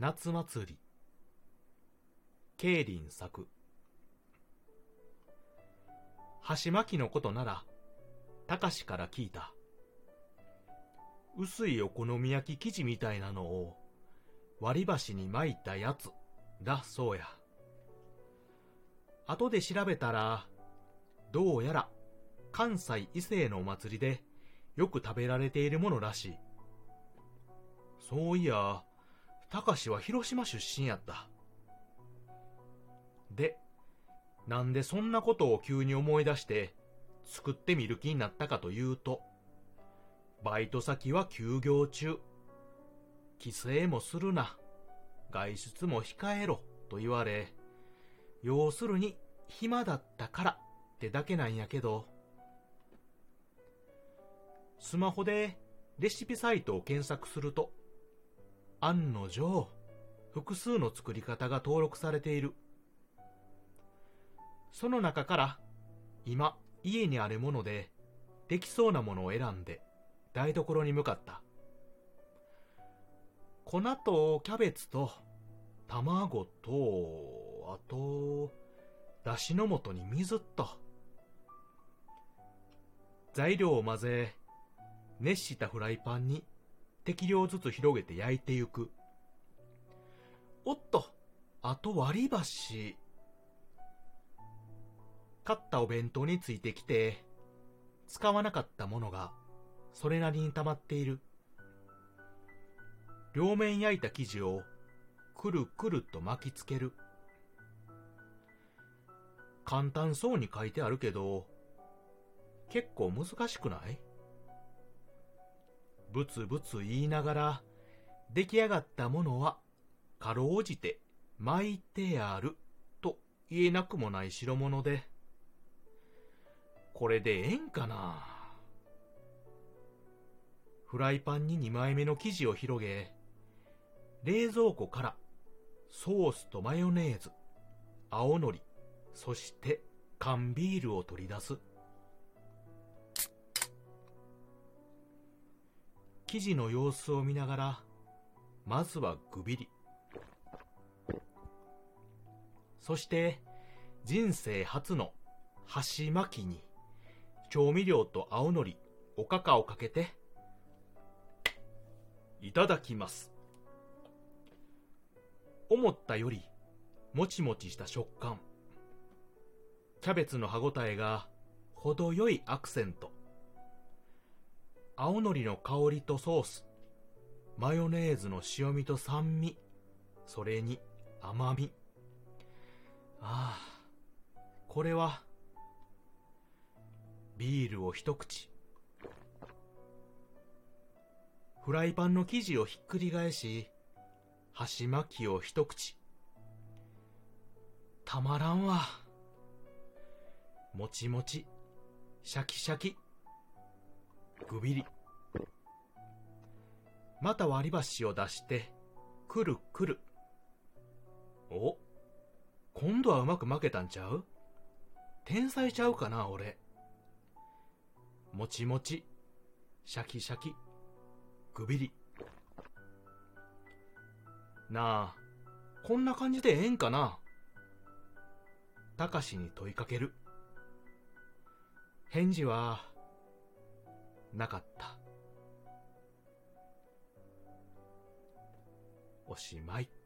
夏祭り。競輪作。箸巻きのことならたかしから聞いた。薄いお好み焼き生地みたいなのを割り箸に巻いたやつ。だそうや。後で調べたらどうやら関西伊勢のお祭りでよく食べられているものらしい。そういやたかしは広島出身やった。で、なんでそんなことを急に思い出して作ってみる気になったかというと、バイト先は休業中。帰省もするな。外出も控えろと言われ、要するに暇だったからってだけなんやけど、スマホでレシピサイトを検索すると、案の定、複数の作り方が登録されている。その中から、今、家にあるもので、できそうなものを選んで、台所に向かった。粉とキャベツと、卵と、あと、だしの素に水と。材料を混ぜ、熱したフライパンに適量ずつ広げて焼いてゆく。おっと、あと割り箸。買ったお弁当についてきて、使わなかったものが、それなりに溜まっている。両面焼いた生地を、くるくると巻きつける。簡単そうに書いてあるけど、結構難しくない？ブツブツ言いながら、出来上がったものは、かろうじて巻いてあると言えなくもない代物で、これでええんかな？フライパンに2枚目の生地を広げ、冷蔵庫からソースとマヨネーズ、青のり、そして缶ビールを取り出す。生地の様子を見ながら、まずはぐびり。そして、人生初の箸巻きに、調味料と青のり、おかかをかけて、いただきます。思ったより、もちもちした食感。キャベツの歯ごたえが、程よいアクセント。青のりの香りとソース、マヨネーズの塩味と酸味、それに甘み。ああ、これは、ビールを一口。フライパンの生地をひっくり返し、箸巻きを一口。たまらんわ。もちもち、シャキシャキ。ぐびり。また割り箸を出して、くるくる。お今度はうまく負けたんちゃう？天才ちゃうかな、俺。もちもち、シャキシャキ、ぐびり。なあ、こんな感じでええんかな？たかしに問いかける。返事は、なかった。おしまい。